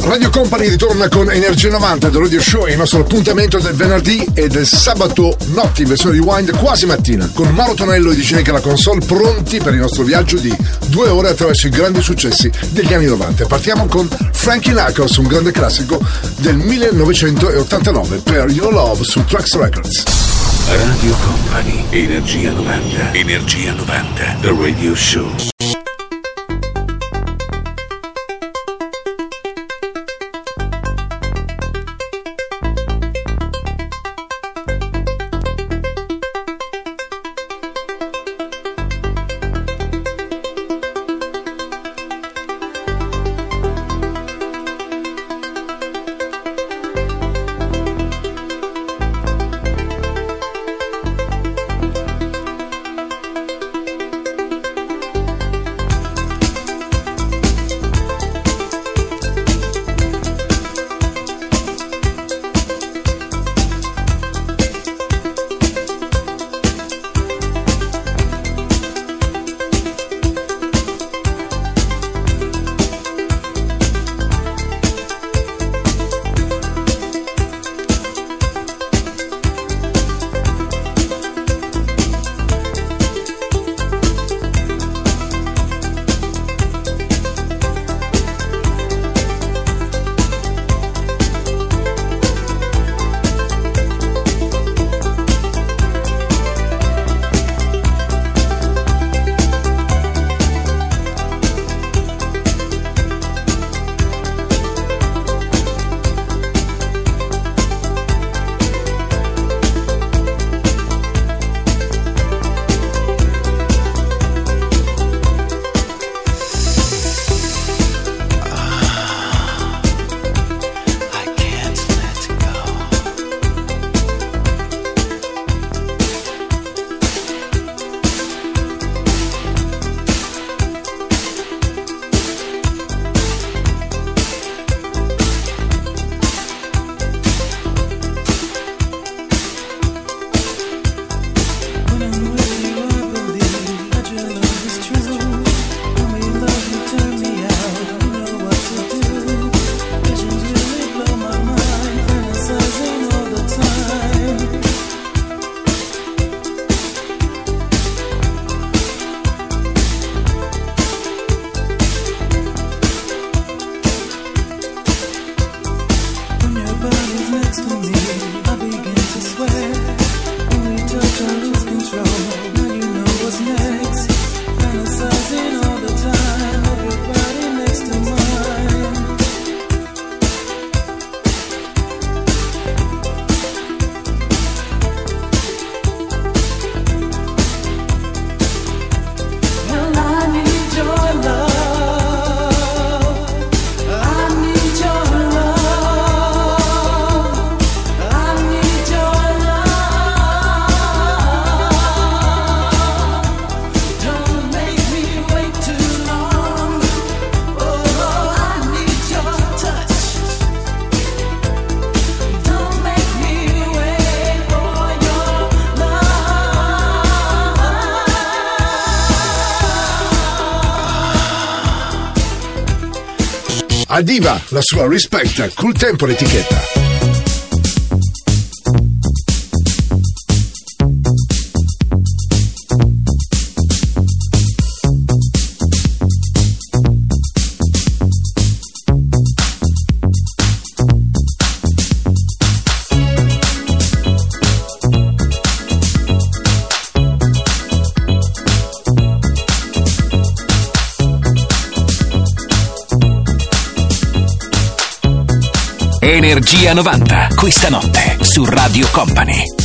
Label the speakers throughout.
Speaker 1: Radio Company ritorna con Energia 90 del Radio Show, il nostro appuntamento del venerdì e del sabato notte in versione rewind quasi mattina, con Mauro Tonello e di Cineca la console pronti per il nostro viaggio di due ore attraverso i grandi successi degli anni 90. Partiamo con Frankie Knuckles, un grande classico del 1989 per Your Love su Trax Records.
Speaker 2: Radio Company, Energia 90. Energia 90, The Radio Show.
Speaker 1: A Diva, la sua Respect, col tempo l'etichetta.
Speaker 2: 90, questa notte su Radio Company.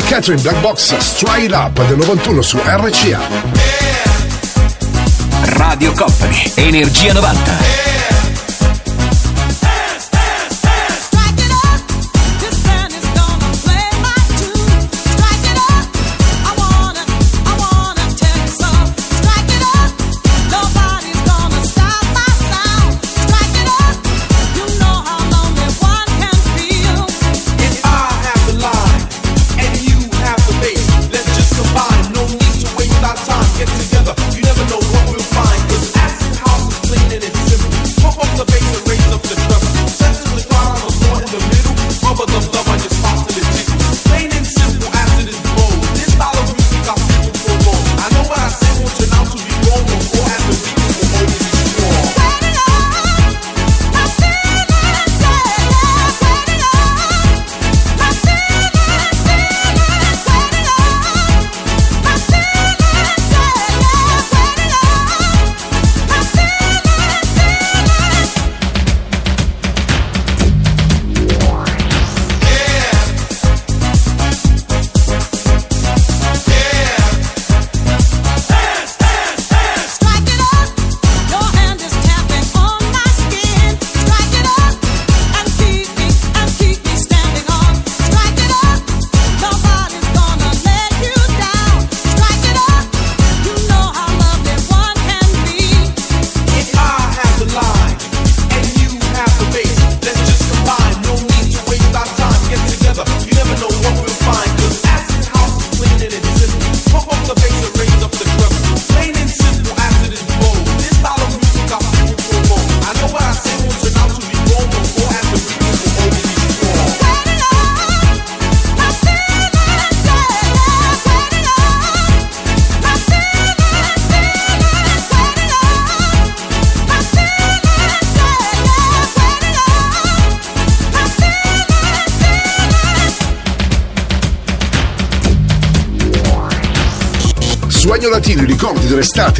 Speaker 1: Catherine Black Box Stride Up del 91 su RCA.
Speaker 3: Radio Company, Energia 90.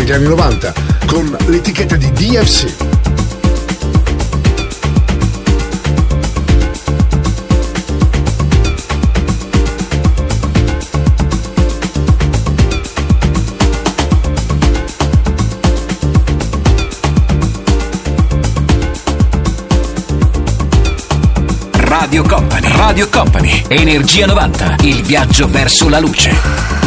Speaker 1: Degli anni 90 con l'etichetta di DFC.
Speaker 3: Radio Company, Radio Company, Energia 90, il viaggio verso la luce.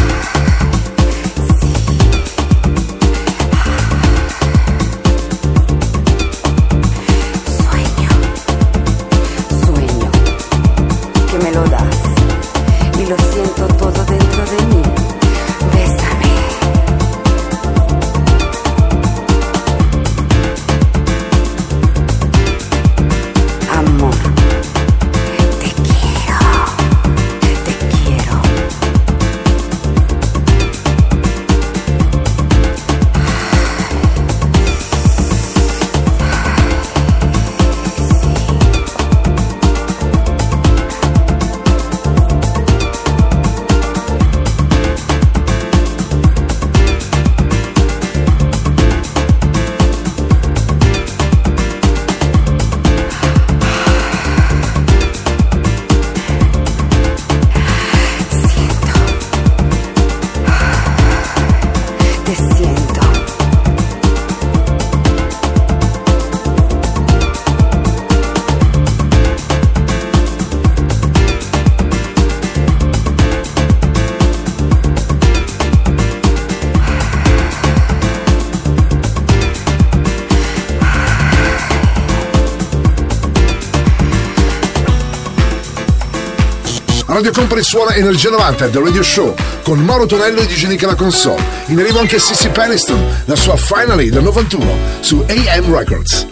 Speaker 1: Radio Company suona Energia 90 The Radio Show con Mauro Tonello e DJ Nick alla console. In arrivo anche Sissy Peniston, la sua Finally del 91 su AM Records.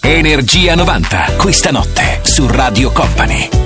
Speaker 4: Energia 90, questa notte su Radio Company.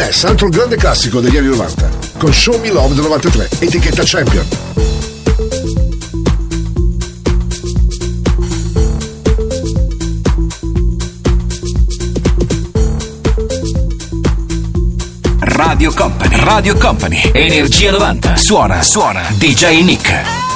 Speaker 1: Ness, altro grande classico degli anni 90, con Show Me Love del 93, etichetta Champion.
Speaker 4: Radio Company, Radio Company, Energia 90, suona, suona, DJ Nick.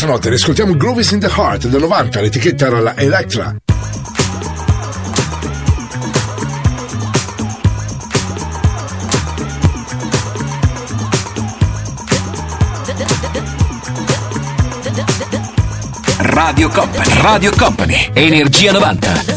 Speaker 1: Questa notte, riscoltiamo Groovies in the Heart del 90, l'etichetta era la Electra.
Speaker 4: Radio Company, Radio Company, Energia 90.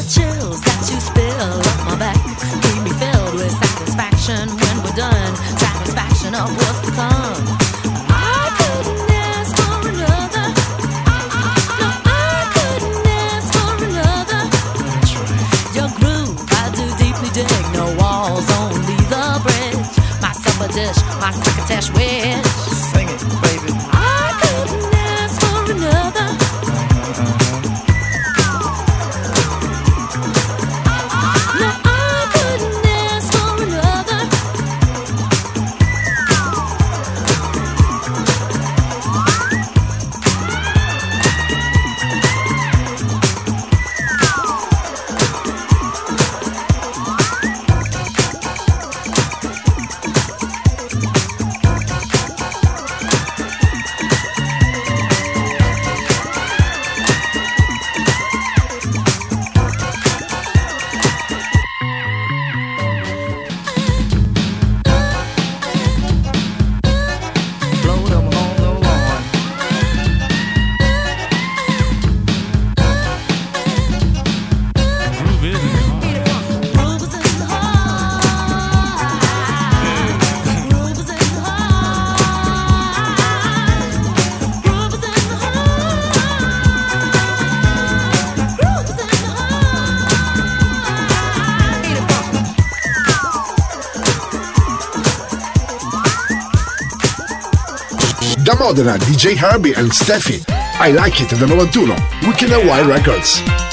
Speaker 1: Modena, DJ Herbie and Steffi. I Like It del 91. Weekend Wild Records.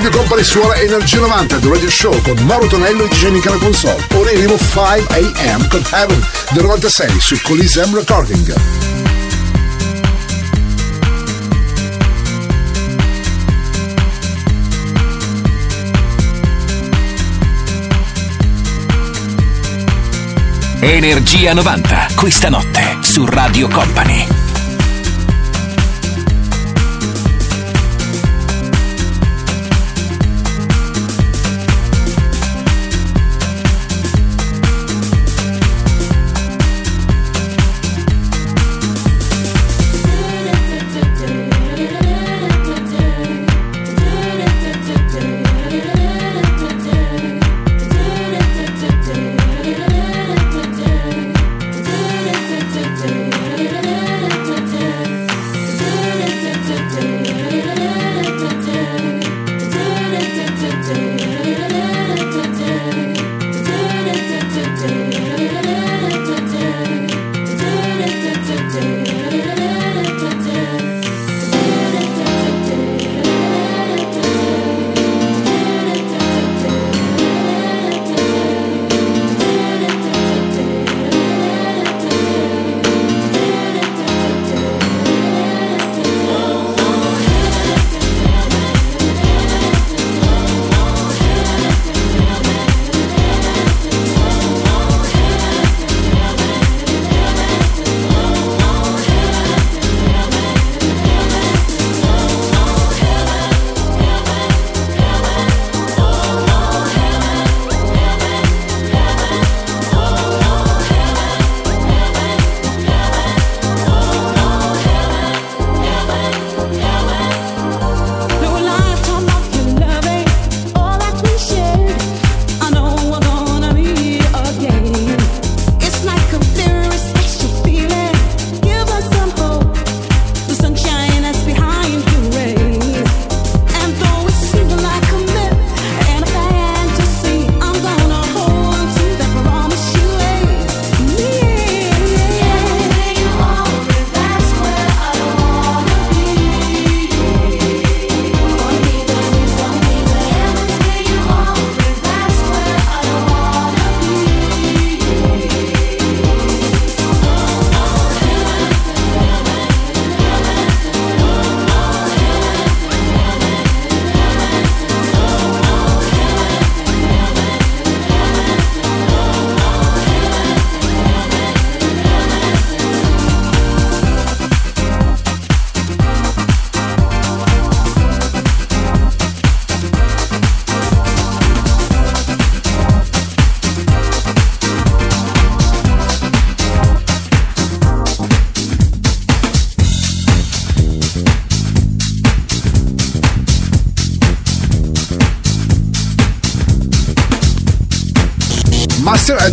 Speaker 1: Radio Company suona Energia 90 The Radio Show con Mauro Tonello e DJ Nicola Console. Ora arrivo 5 AM con Heaven del 96 su Coliseum Recording.
Speaker 5: Energia 90, questa notte su Radio Company.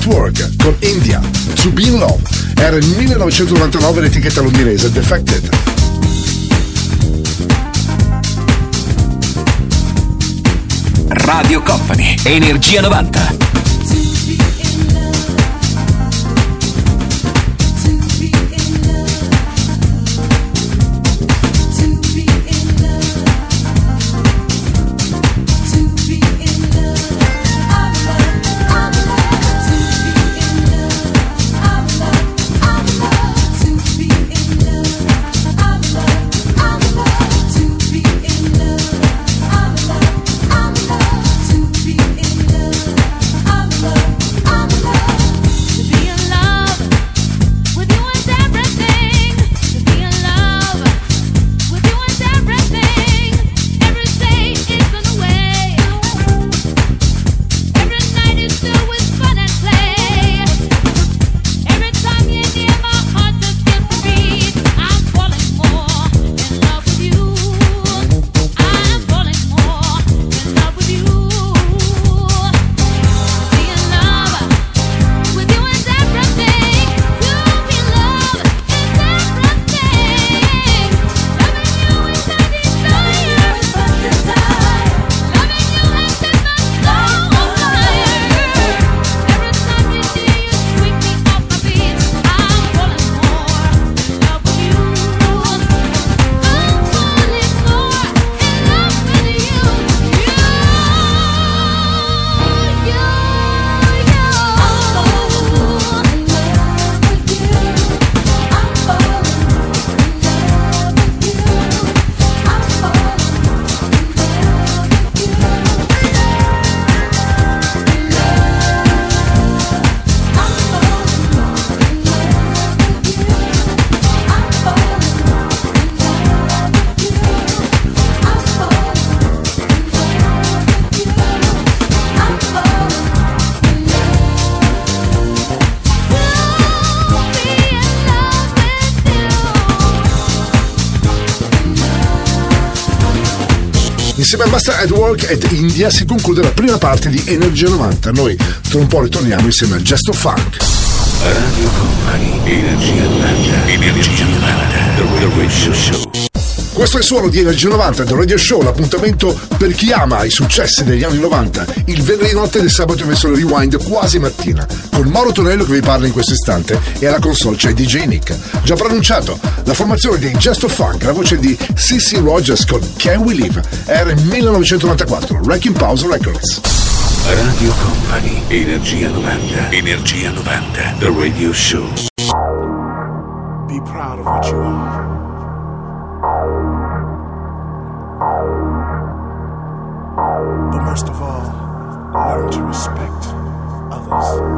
Speaker 1: Master at Work con India, To Be in Love. Era il 1999 l'etichetta londinese Defected.
Speaker 5: Radio Company, Energia 90.
Speaker 1: Master at India si conclude la prima parte di Energia 90. Noi tra un po' ritorniamo insieme a Gesto Funk.
Speaker 6: Radio Company, Energia 90, Energia 90, The Radio Show.
Speaker 1: Questo è il suono di Energia 90 del Radio Show, l'appuntamento per chi ama i successi degli anni 90, il venerdì notte del sabato in versione rewind quasi mattina, con Mauro Tonello che vi parla in questo istante e alla console c'è DJ Nick. Già pronunciato, la formazione di Gesto Funk, la voce di C.C. Rogers con Can We Live, era in 1994, Wrecking Pause Records.
Speaker 6: Radio Company, Energia 90, Energia 90, The Radio Show.
Speaker 7: Be proud of what you are. But most of all, learn to respect others.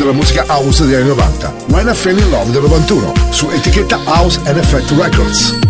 Speaker 1: Della musica house degli anni 90, When I Fell in Love del 91, su etichetta House and Effect Records.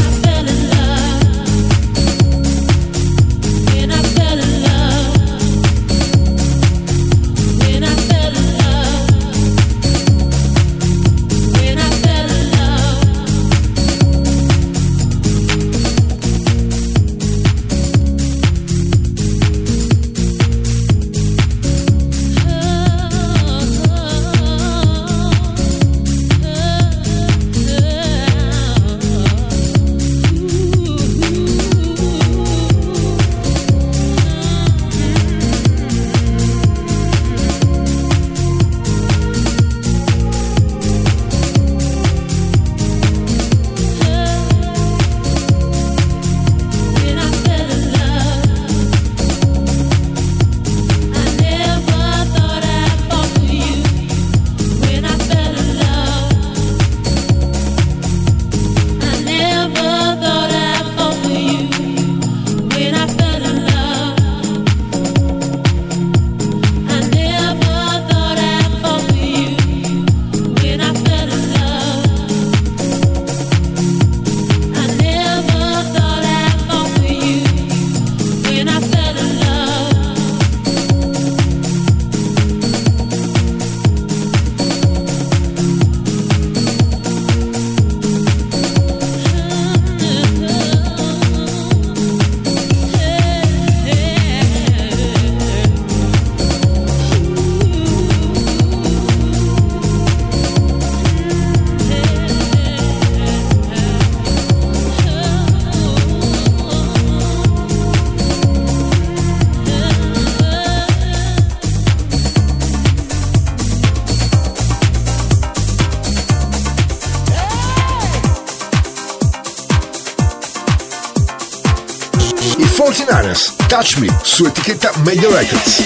Speaker 1: Su etichetta Media Records.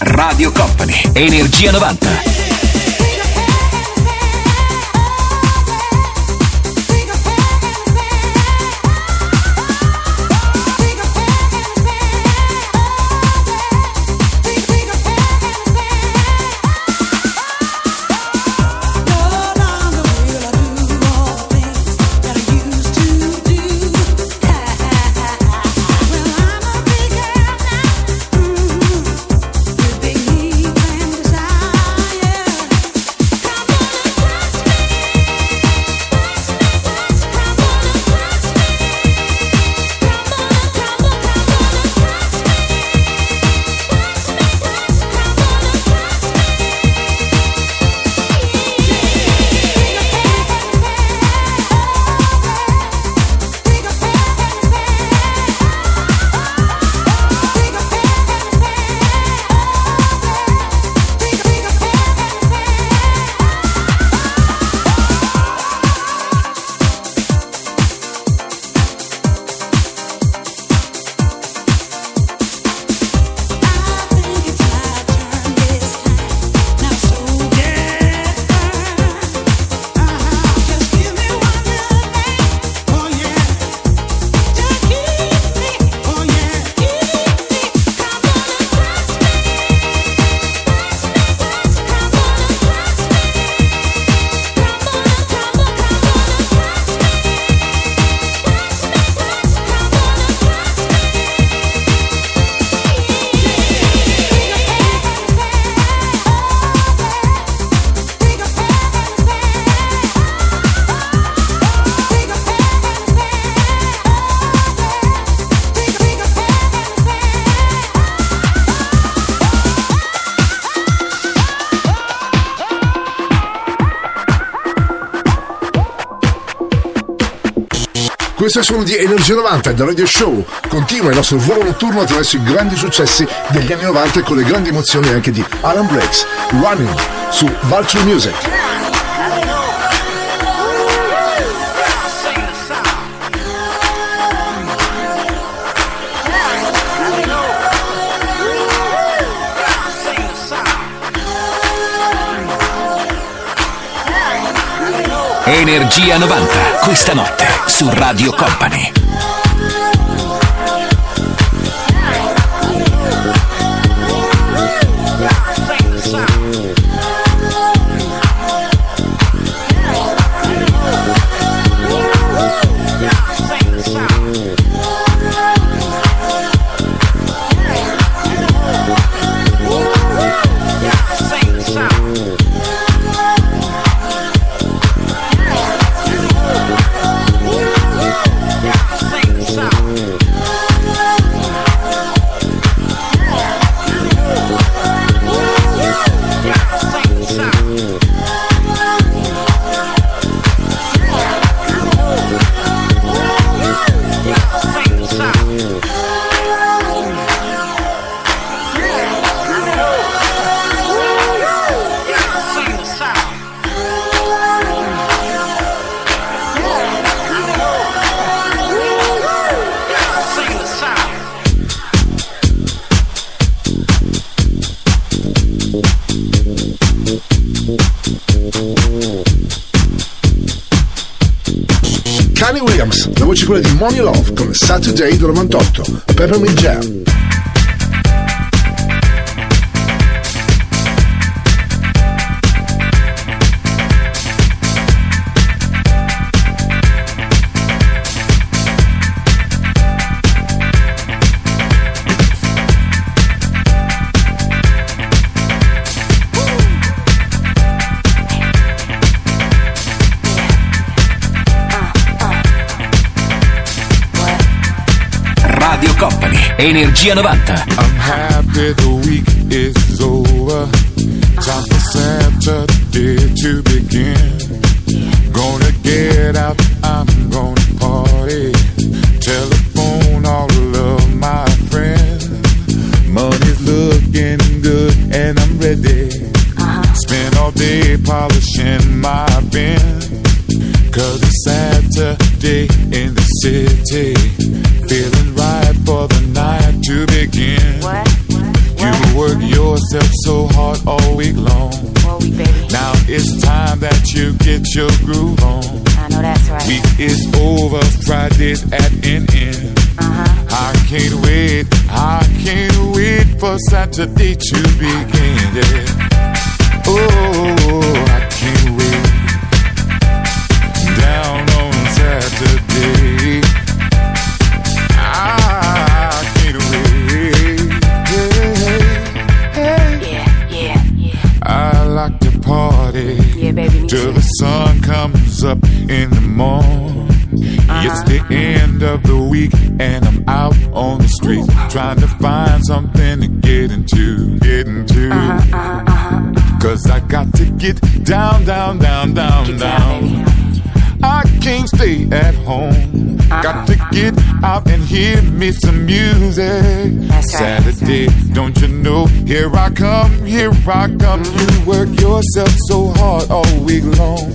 Speaker 8: Radio Company, Energia 90.
Speaker 1: Questo è il suono di Energia 90 del Radio Show. Continua il nostro volo notturno attraverso i grandi successi degli anni 90 con le grandi emozioni anche di Alan Breaks, Running su Vulture Music.
Speaker 5: Energia 90, questa notte su Radio Company.
Speaker 1: Quella di Money Love con Saturday del 98, Peppermint Jam.
Speaker 5: Energia 90.
Speaker 9: I'm happy the week is over. Time for Saturday to begin. Gonna get out, I'm gonna party. Telephone all of my friends. Money's looking good and I'm ready. Uh-huh. Spend all day polishing yourself so hard all week long.
Speaker 10: All week, baby.
Speaker 9: Now it's time that you get your groove on.
Speaker 10: I know that's right.
Speaker 9: Week is over, Friday's at an end.
Speaker 10: Uh-huh.
Speaker 9: I can't wait, I can't wait for Saturday to begin. Yeah. Oh, I in the morning. It's the end of the week and I'm out on the street trying to find something to get into, get into. Cause I got to get down, down, down, down,
Speaker 10: down,
Speaker 9: down. I can't stay at home. Got to get out and hear me some music. Saturday, don't you know? Here I come, here I come. You work yourself so hard all week long.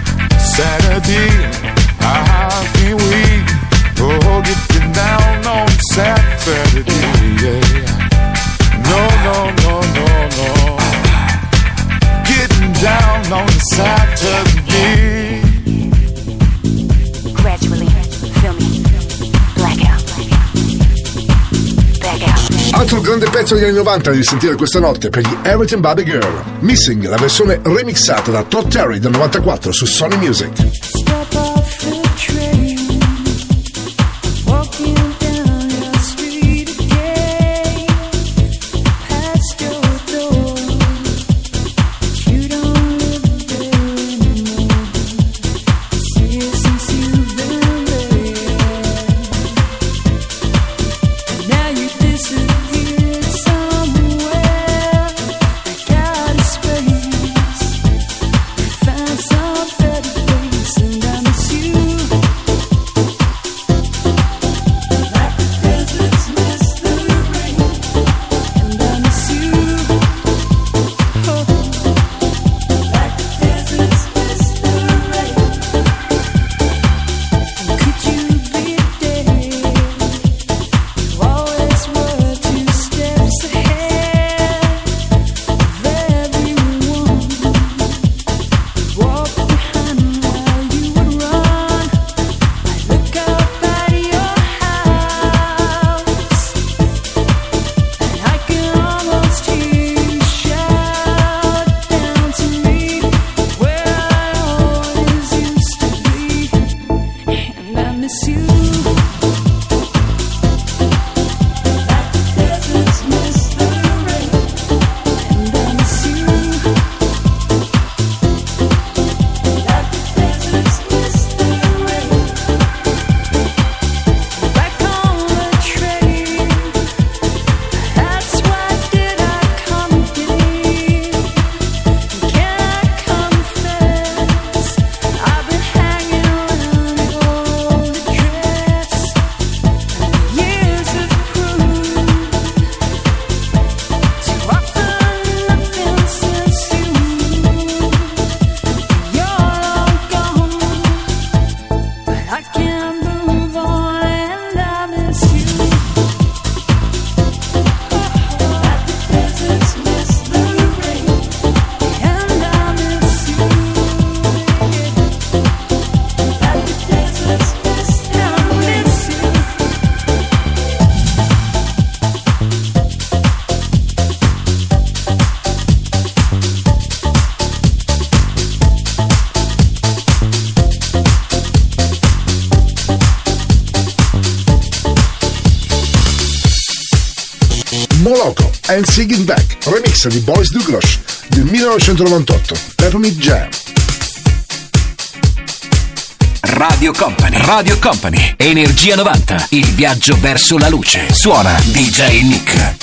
Speaker 9: Saturday, oh, down on Saturday. Yeah. No, no, no, no, no. Down on Saturday.
Speaker 1: Altro grande pezzo degli anni 90 di sentire questa notte per gli Everything Baby Girl. Missing, la versione remixata da Todd Terry del 94 su Sony Music. di Boris Douglas del 1998, Peppermint Jam.
Speaker 11: Radio Company, Radio Company, Energia 90, il viaggio verso la luce. Suona DJ Nick.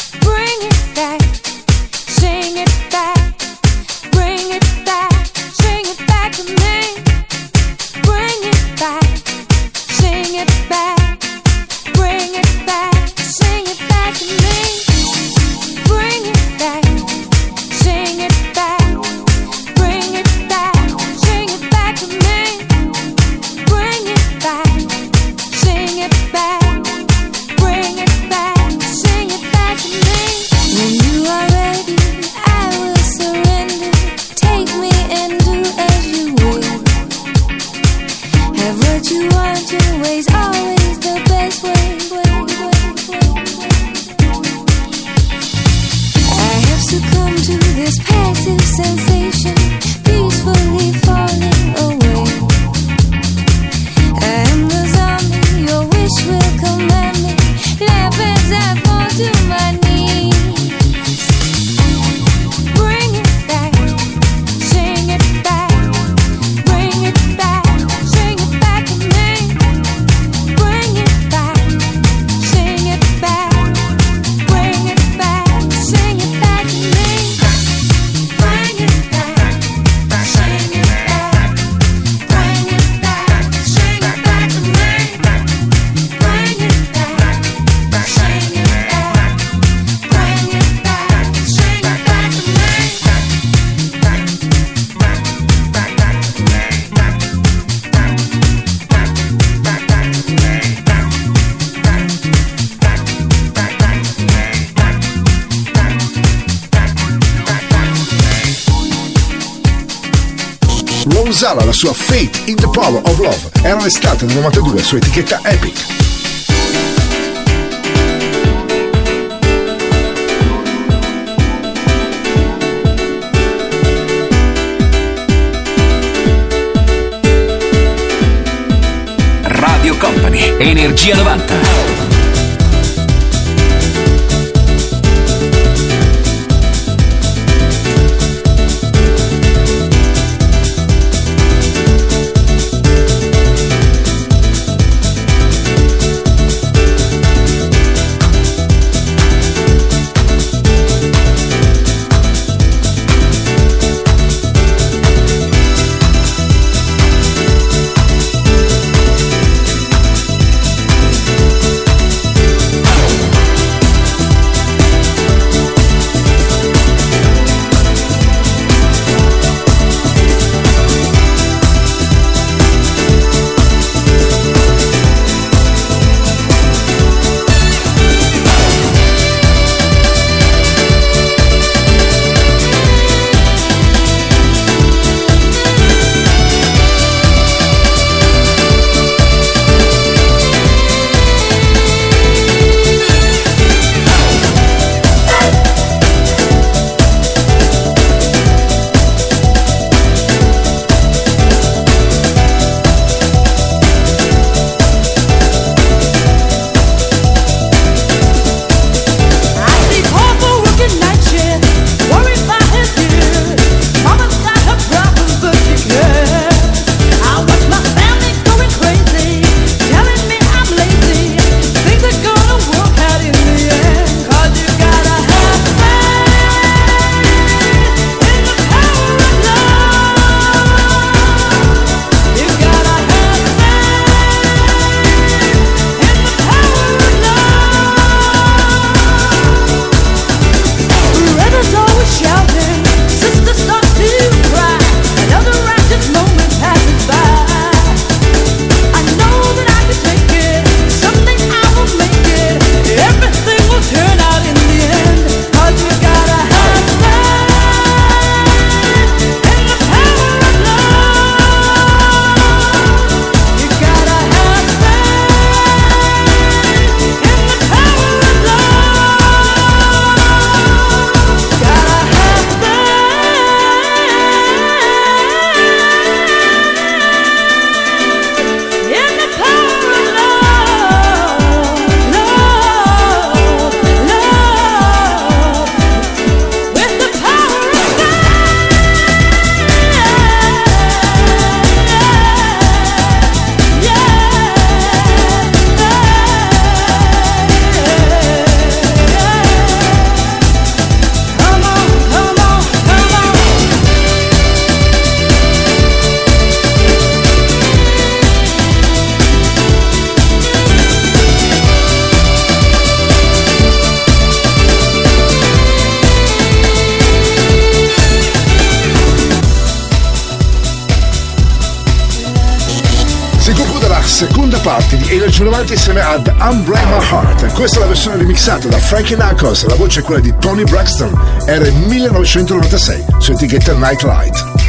Speaker 1: sua Faith in the Power of Love era l'estate del 92 su etichetta Epic.
Speaker 11: Radio Company, Energia 90.
Speaker 1: Knuckles, la voce è quella di Tony Braxton, era il 1996 su etichetta Nightlight.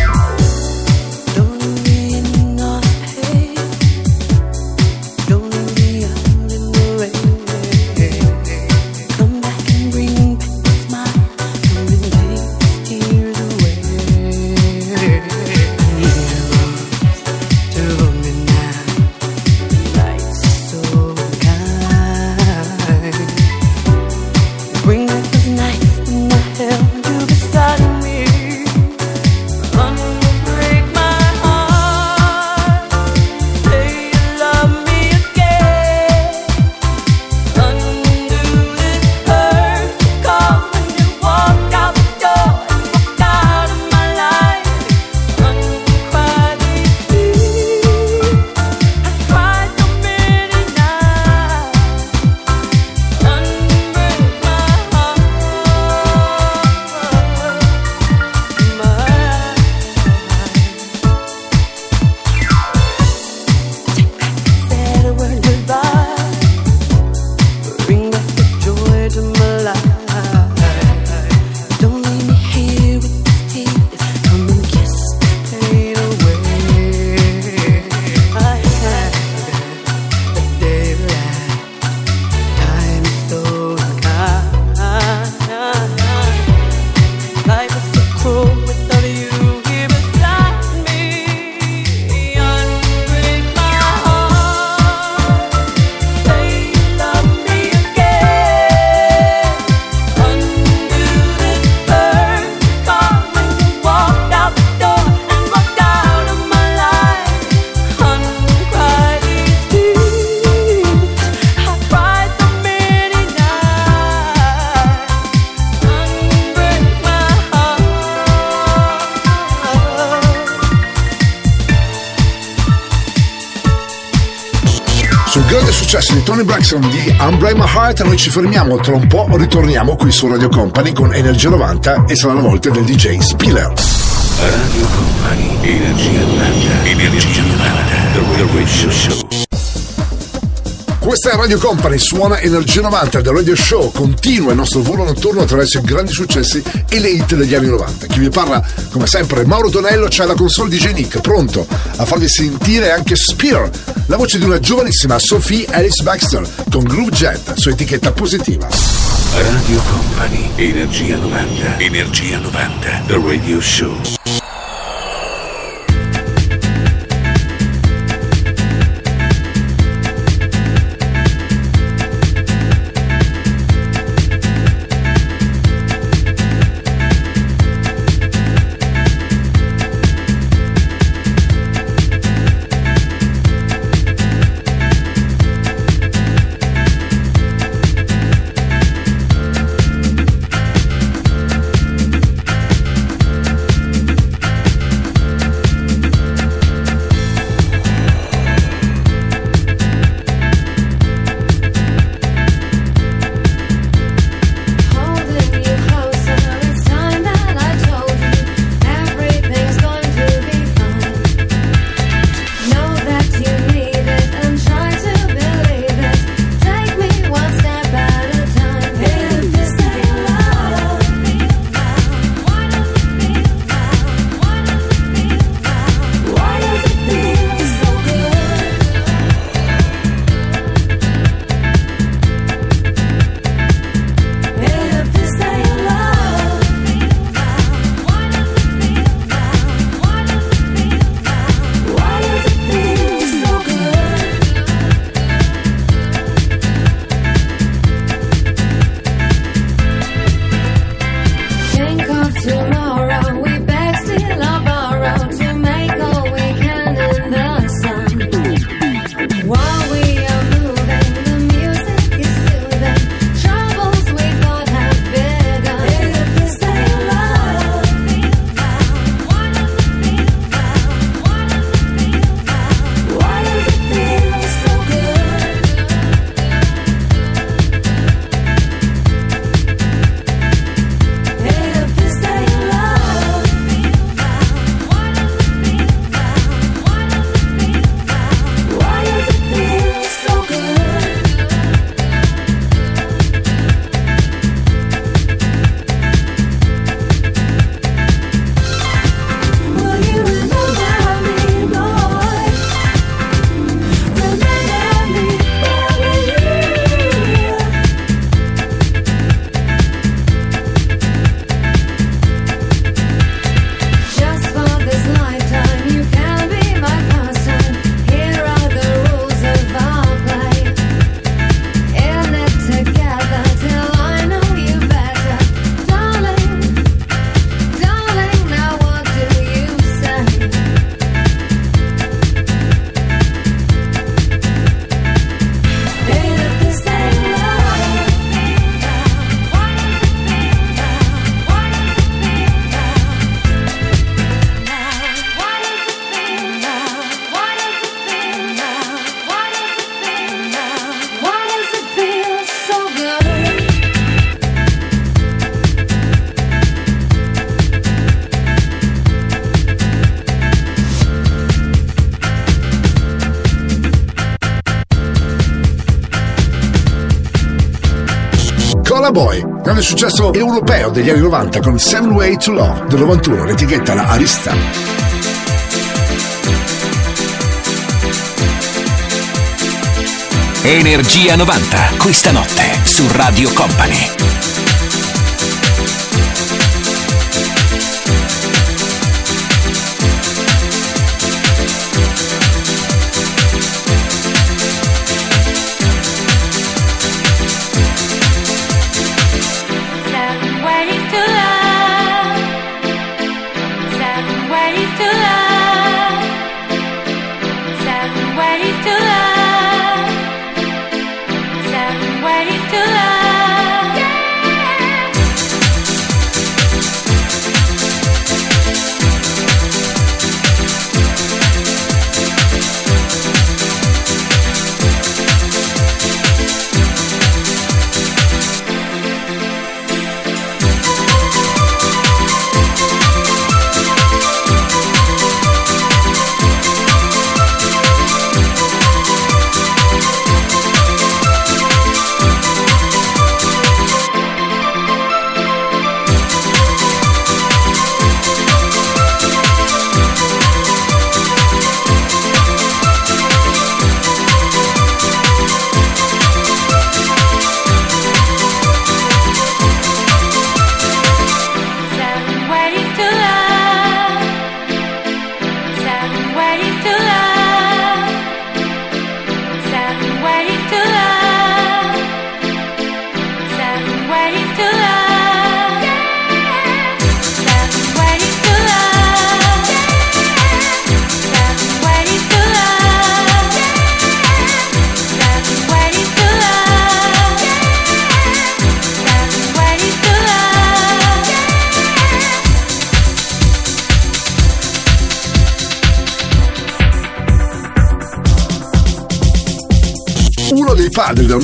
Speaker 1: Ci fermiamo, tra un po' ritorniamo qui su Radio Company con Energia 90 e sarà la volta del DJ Spiller.
Speaker 6: Radio Company, Energia 90, Energia 90, The Radio Show.
Speaker 1: Questa è Radio Company, suona Energia 90 del Radio Show, continua il nostro volo notturno attraverso i grandi successi e le hit degli anni 90. Chi vi parla, come sempre, Mauro Tonello, c'è la console DJ Nick, pronto a farvi sentire anche Spear, la voce di una giovanissima Sophie Alice Baxter con Groove Jet su etichetta positiva.
Speaker 6: Radio Company, Energia 90, Energia 90, The Radio Show.
Speaker 1: Grande successo europeo degli anni 90 con Seven Way to Love del 91, l'etichetta la Arista.
Speaker 12: Energia 90, questa notte su Radio Company.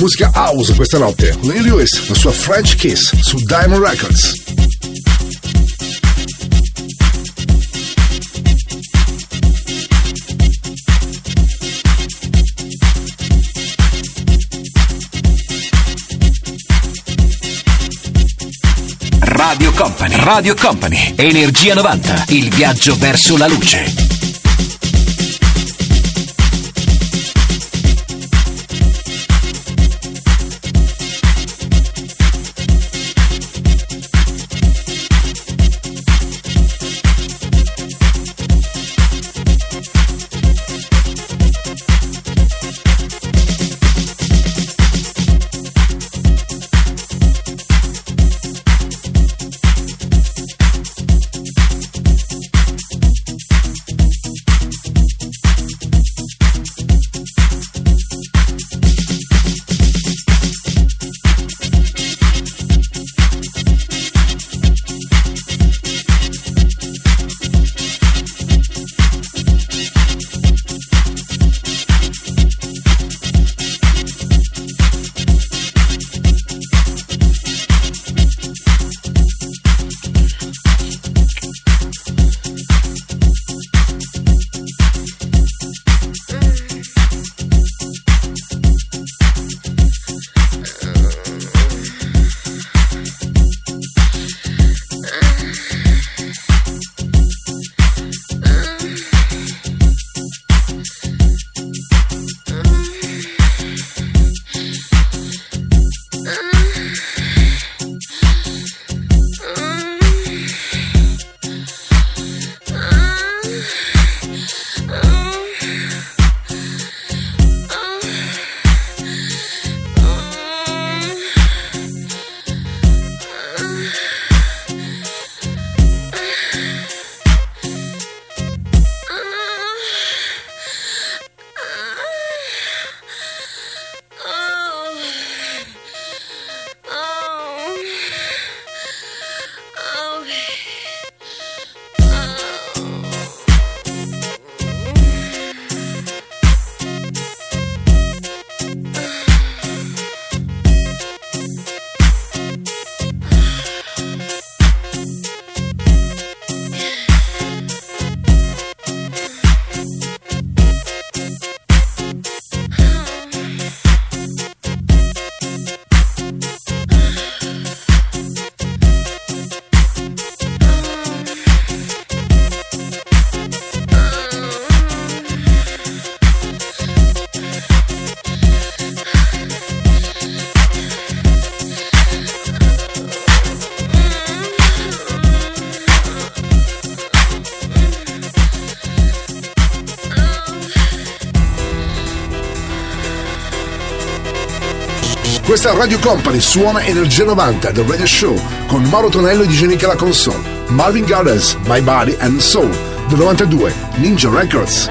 Speaker 1: Musica house questa notte, Lee Lewis, la sua French Kiss su Diamond Records.
Speaker 12: Radio Company, Radio Company, Energia 90, il viaggio verso la luce. È Radio Company, suona Energia 90 del Radio Show con Mauro Tonello DJ Nick alla console. Marvin Gardens, My Body and Soul del 92, Ninja Records.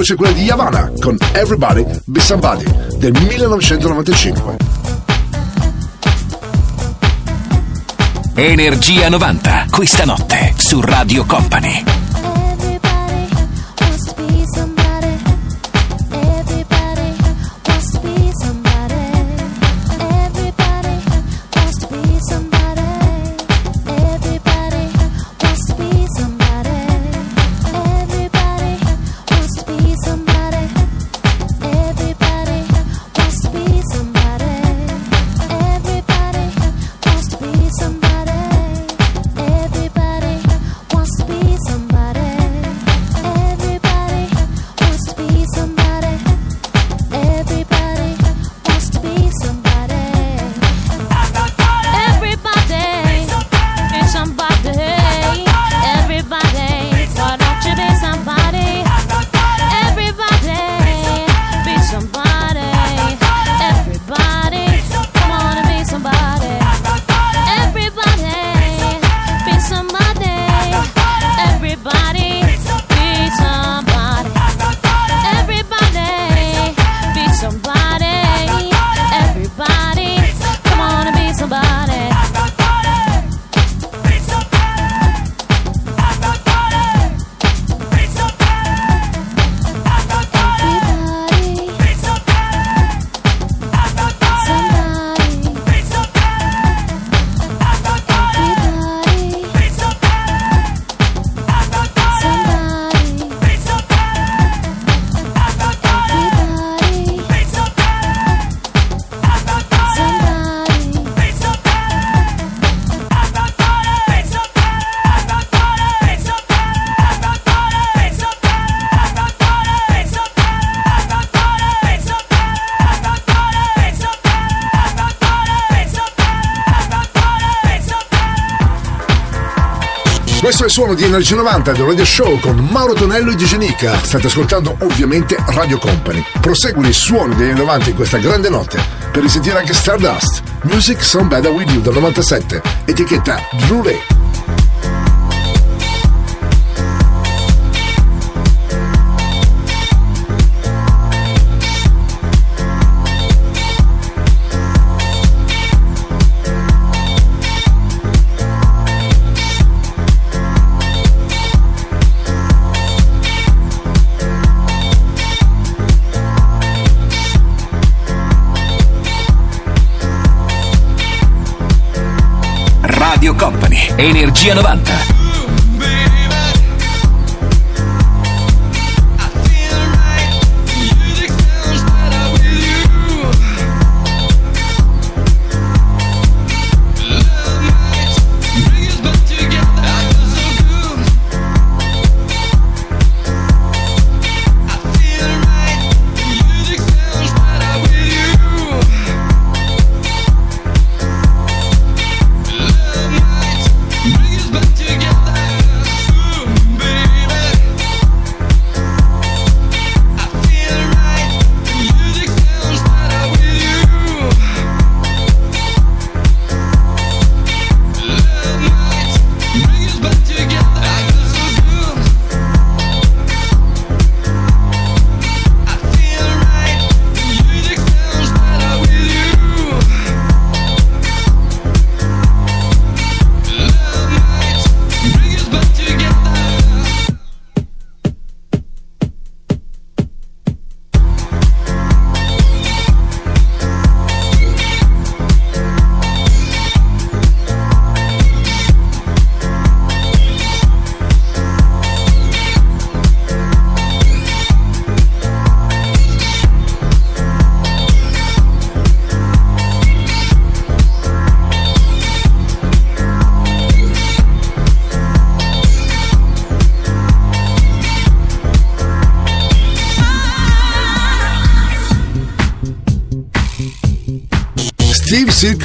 Speaker 12: Voce quella di Yavanna con Everybody Be Somebody del 1995.
Speaker 11: Energia 90, questa notte su Radio Company.
Speaker 12: Il suono di Energia 90 del Radio Show con Mauro Tonello e DJ Nick. State ascoltando ovviamente Radio Company. Proseguono i suoni degli anni 90 in questa grande notte per risentire anche Stardust, Music Sound Better With You del 97, etichetta Drew
Speaker 11: Energia 90.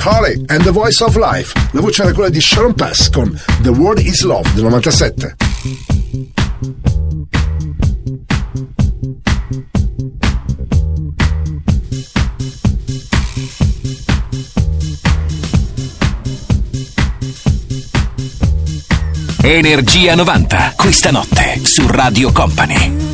Speaker 1: Holly and the Voice of Life. La voce era quella di Sharon Pass con The World is Love del 97.
Speaker 11: Energia 90, questa notte su Radio Company.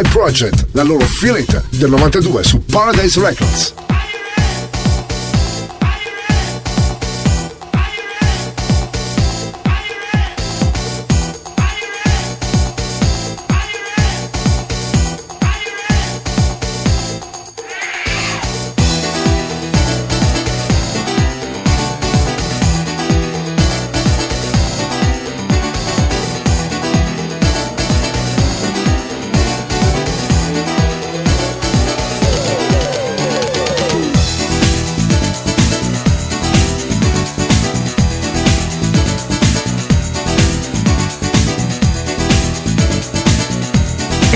Speaker 1: Project, la loro Feel It del 92 su Paradise Records.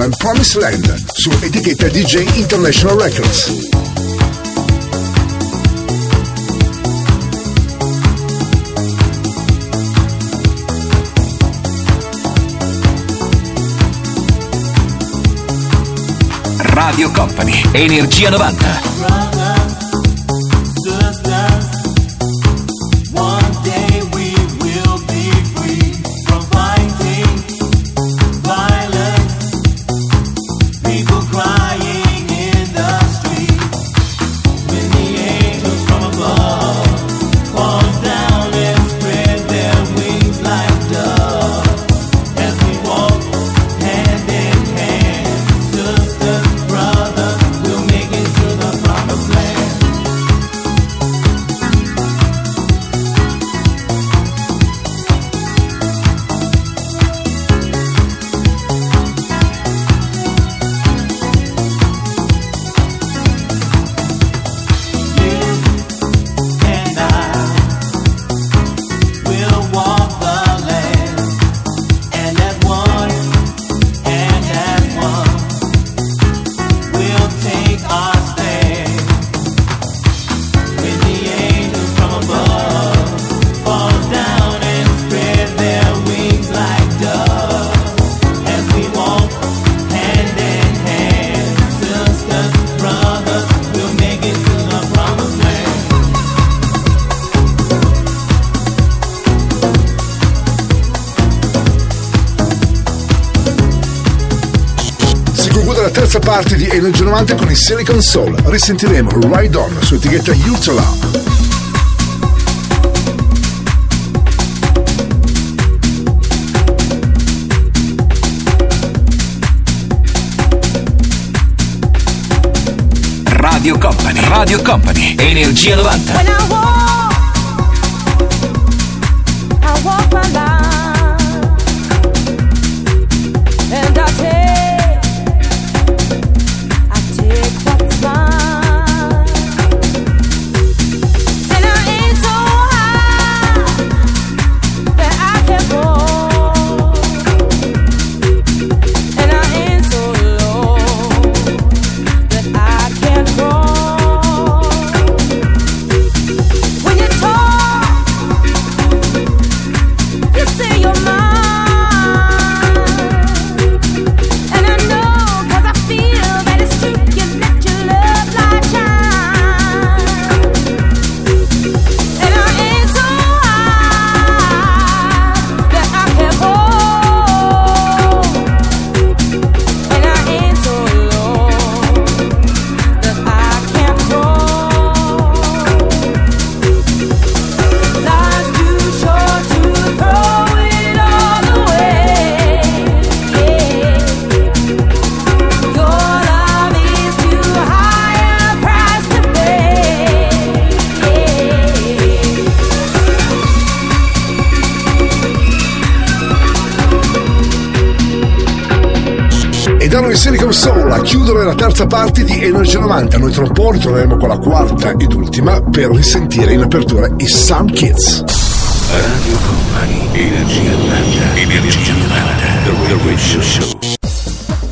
Speaker 1: Cleveland Promise Land su etichetta DJ International Records.
Speaker 13: Radio Company, Energia 90.
Speaker 1: anni 90 con il Silicon Soul. Risentiremo Ride On su etichetta Utah.
Speaker 14: Radio Company, Radio Company, Energia 90.
Speaker 15: A
Speaker 1: noi tra un po' ritorneremo con la quarta ed ultima per risentire in apertura i Some Kids.
Speaker 5: Radio Company, Energia 90, Energia 90, The Radio Show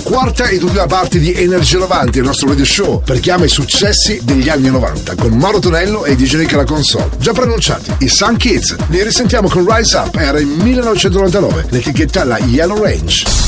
Speaker 1: quarta ed ultima parte di Energia 90, il nostro radio show per chiama i successi degli anni 90 con Mauro Tonello e DJ Nick alla console. Già pronunciati, i Sun Kids. Li risentiamo con Rise Up, era il 1999, l'etichetta la Yellow Range.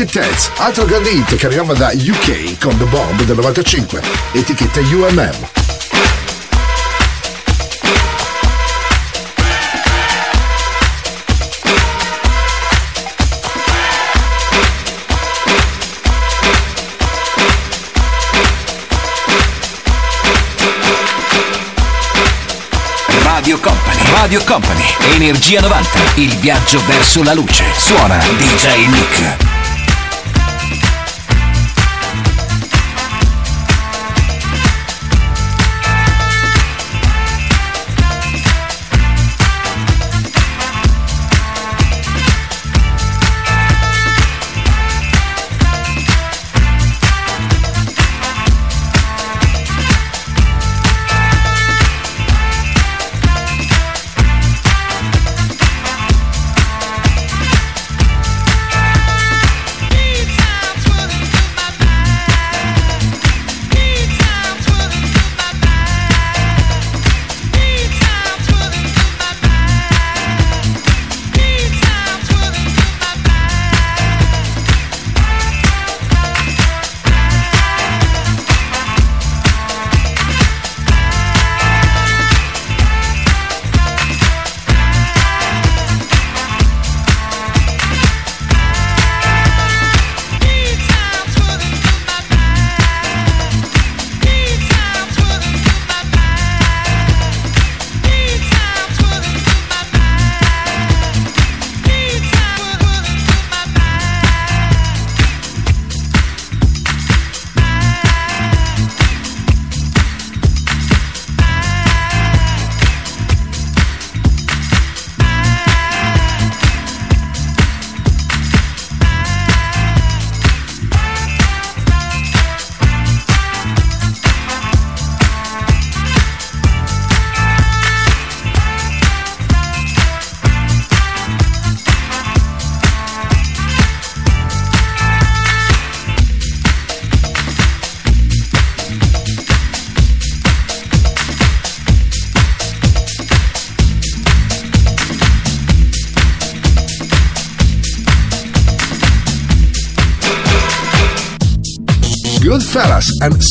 Speaker 1: Naked altro grande hit che arrivava da UK con The Bomb del 95, etichetta UMM.
Speaker 14: Radio Company. Radio Company. Energia 90. Il viaggio verso la luce. Suona DJ Nick.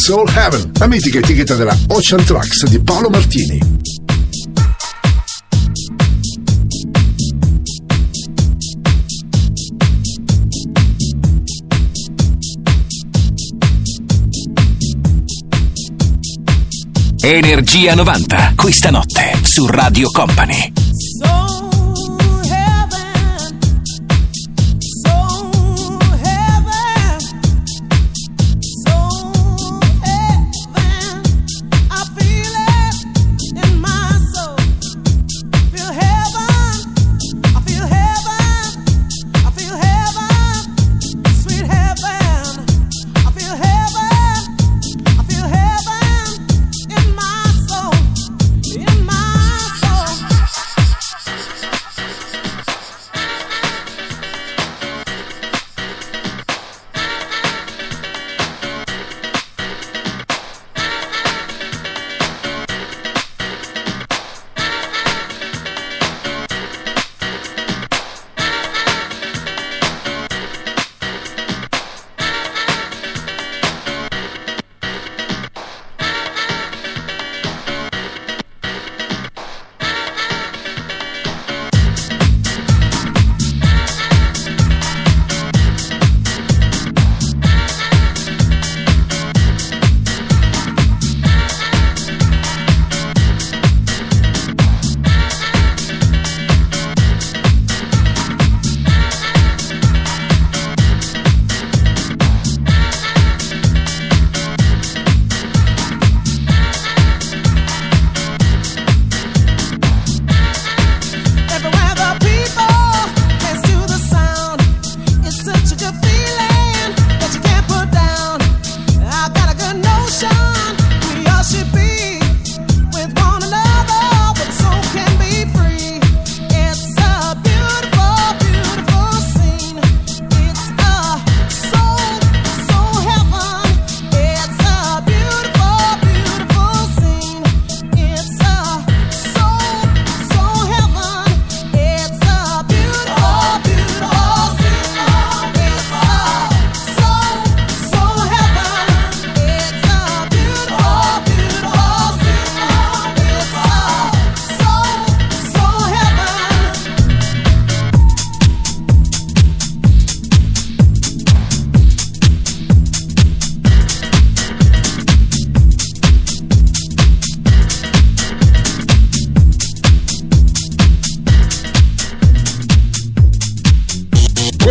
Speaker 1: Soul Heaven, la mitica etichetta della Ocean Tracks di Paolo Martini.
Speaker 5: Energia 90, questa notte su Radio Company.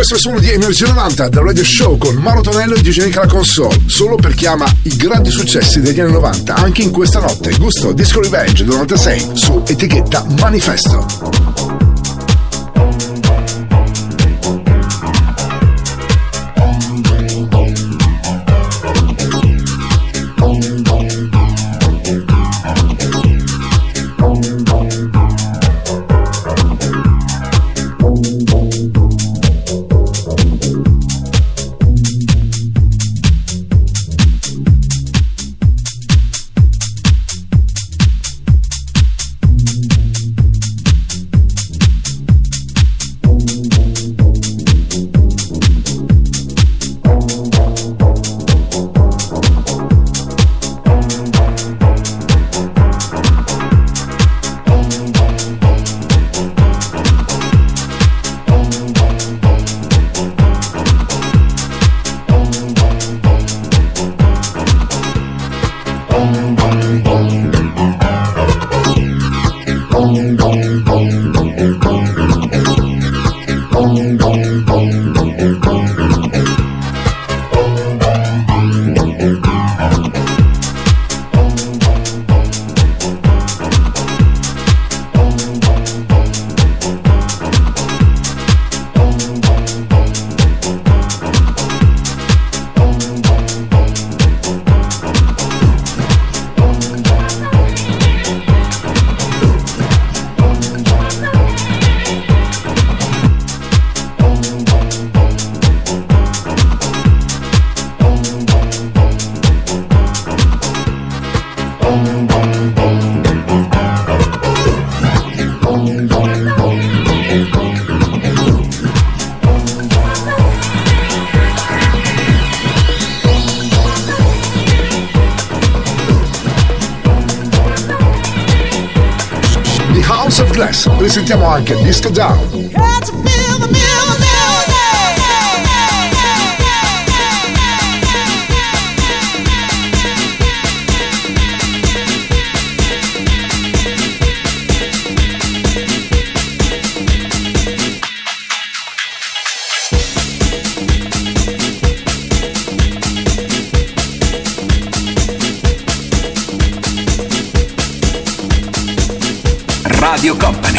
Speaker 1: Questo è il suono di Energia 90 del Radio Show con Mauro Tonello e DJ Nick alla console. Solo per chi ama i grandi successi degli anni 90, anche in questa notte. Gusto Disco Revenge 96 su etichetta Manifesto.
Speaker 16: Disco Down.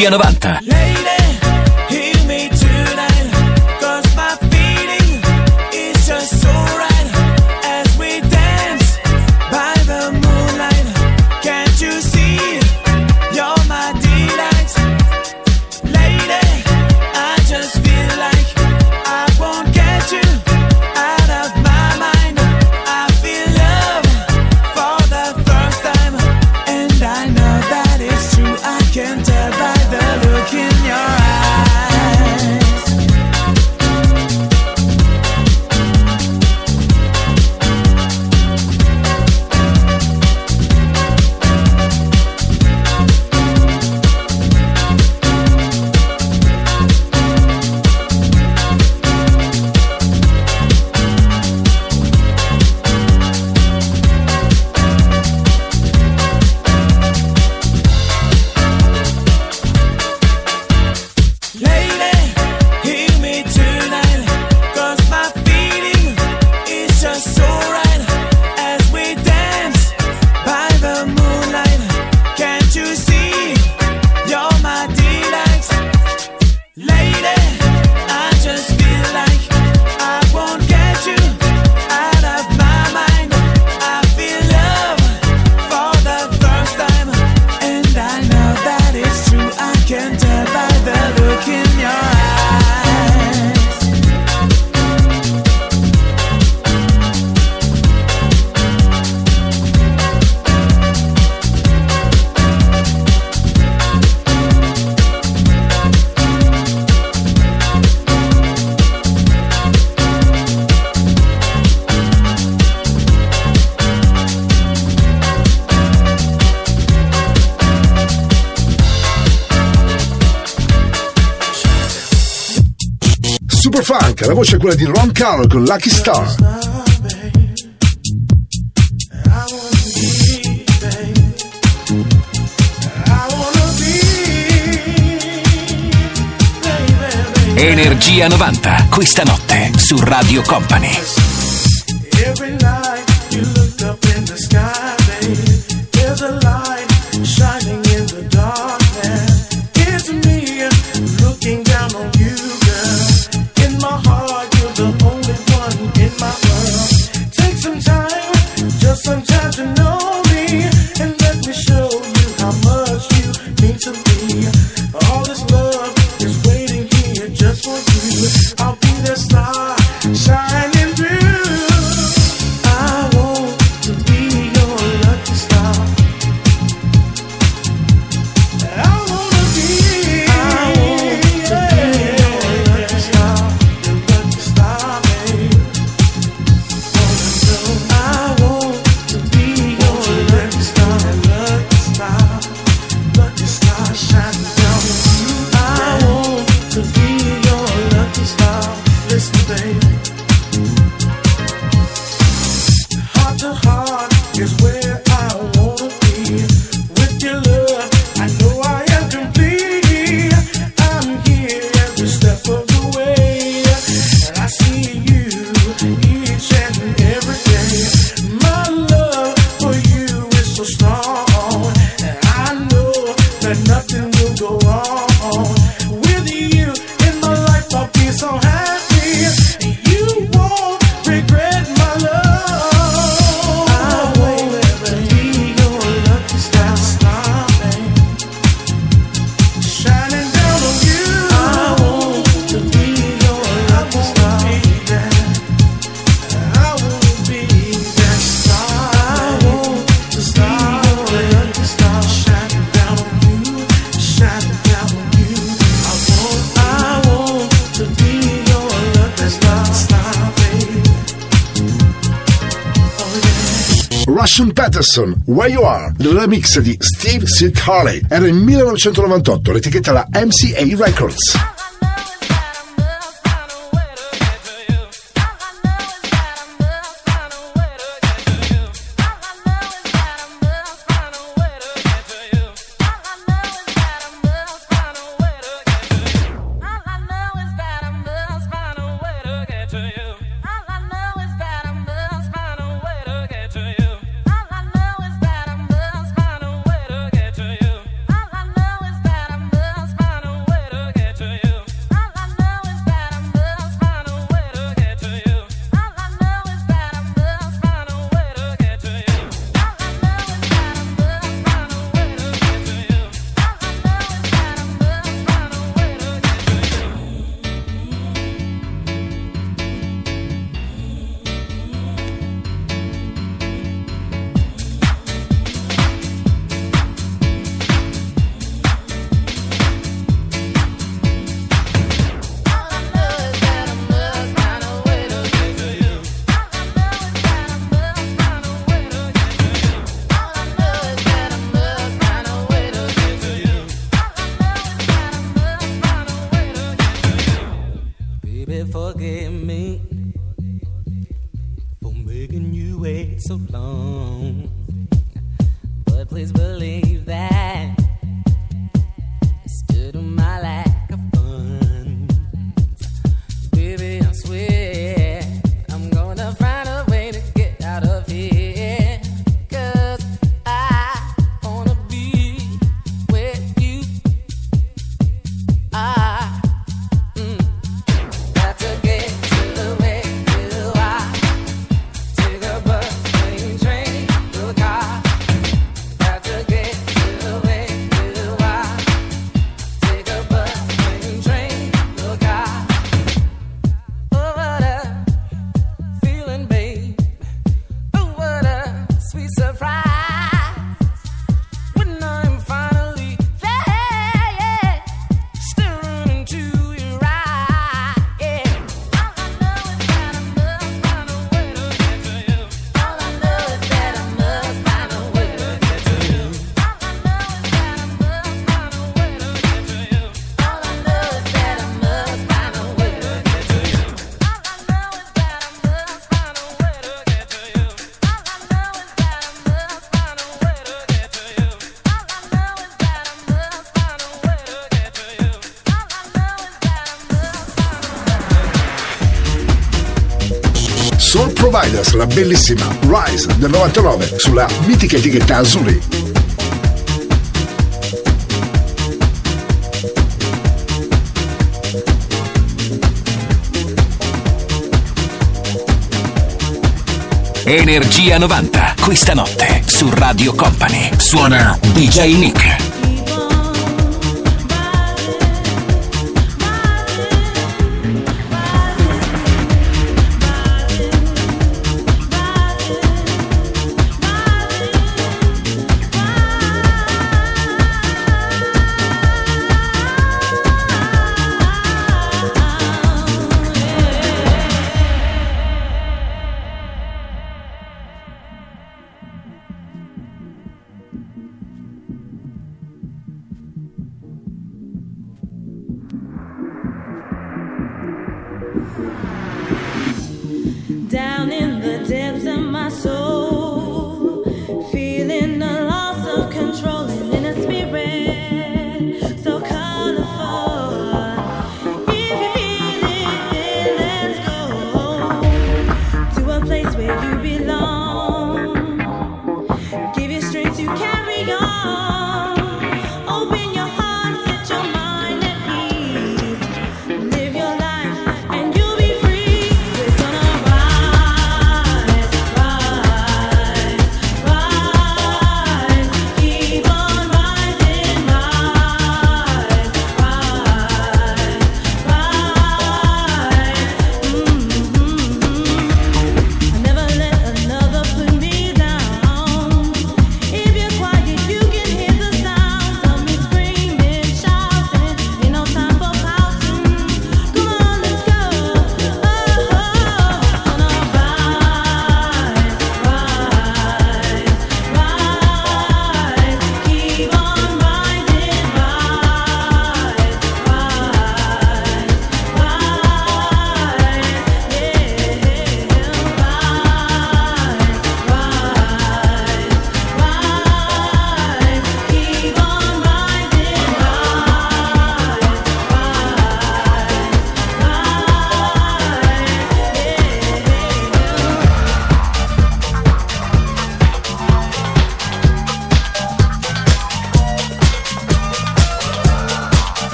Speaker 17: Energia 90.
Speaker 16: voce è quella di Ron Carroll con Lucky Star. Energia 90, questa notte su Radio Company.
Speaker 14: Russian Patterson, Where You Are, il remix di Steve Sid Harley. Era il 1998, l'etichetta la MCA Records.
Speaker 1: Riders, la bellissima Rise del 99 sulla mitica etichetta Azzurri.
Speaker 12: Energia 90, questa notte su Radio Company. Suona DJ Nick.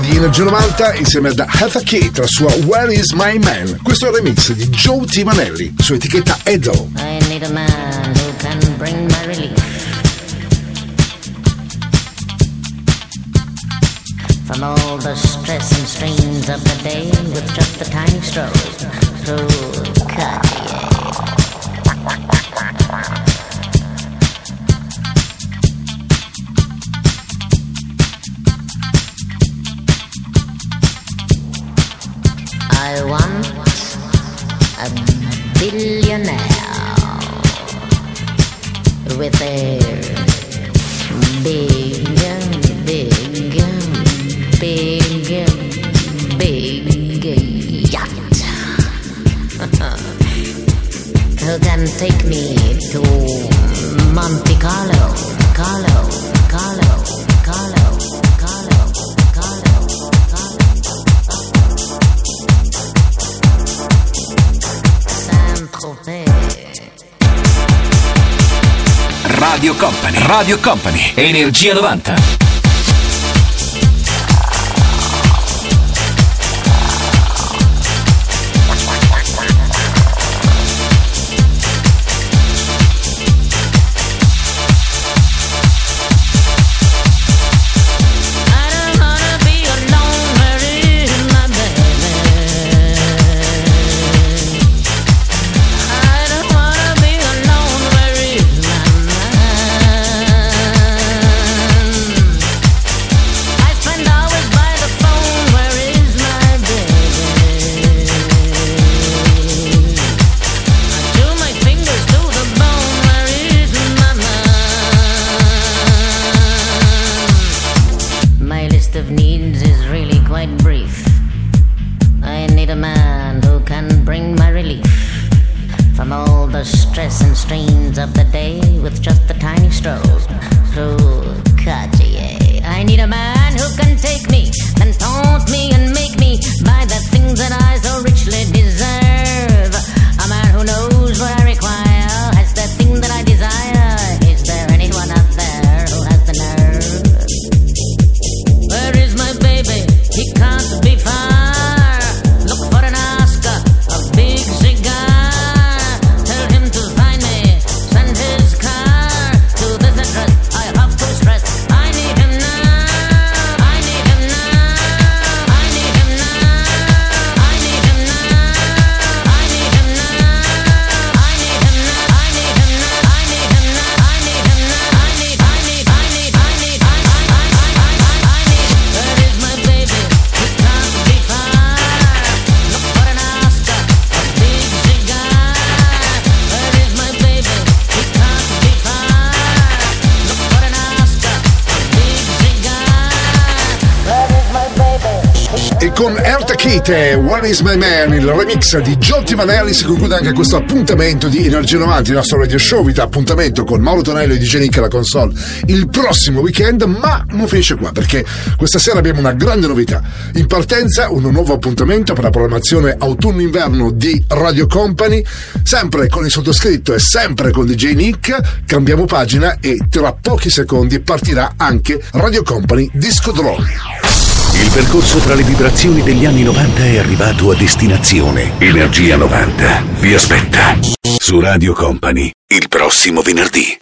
Speaker 1: di Energy 90 insieme ad Hatha Kate, la sua Where is my man? Questo è il remix di Joe Timanelli su etichetta Edo.
Speaker 18: you now with their big, big, big, big yacht. Who can take me to Monte Carlo, Carlo, Carlo?
Speaker 12: Radio Company. Radio Company. Energia 90.
Speaker 1: Is My Man, il remix di Giotti Vanelli, si conclude anche questo appuntamento di Energia 90, il nostro radio show. Vi dà appuntamento con Mauro Tonello e DJ Nick alla console il prossimo weekend, ma non finisce qua perché questa sera abbiamo una grande novità. In partenza un nuovo appuntamento per la programmazione autunno-inverno di Radio Company, sempre con il sottoscritto e sempre con DJ Nick. Cambiamo pagina e tra pochi secondi partirà anche Radio Company Disco Drone.
Speaker 6: Il percorso tra le vibrazioni degli anni 90 è arrivato a destinazione. Energia 90 vi aspetta su Radio Company il prossimo venerdì.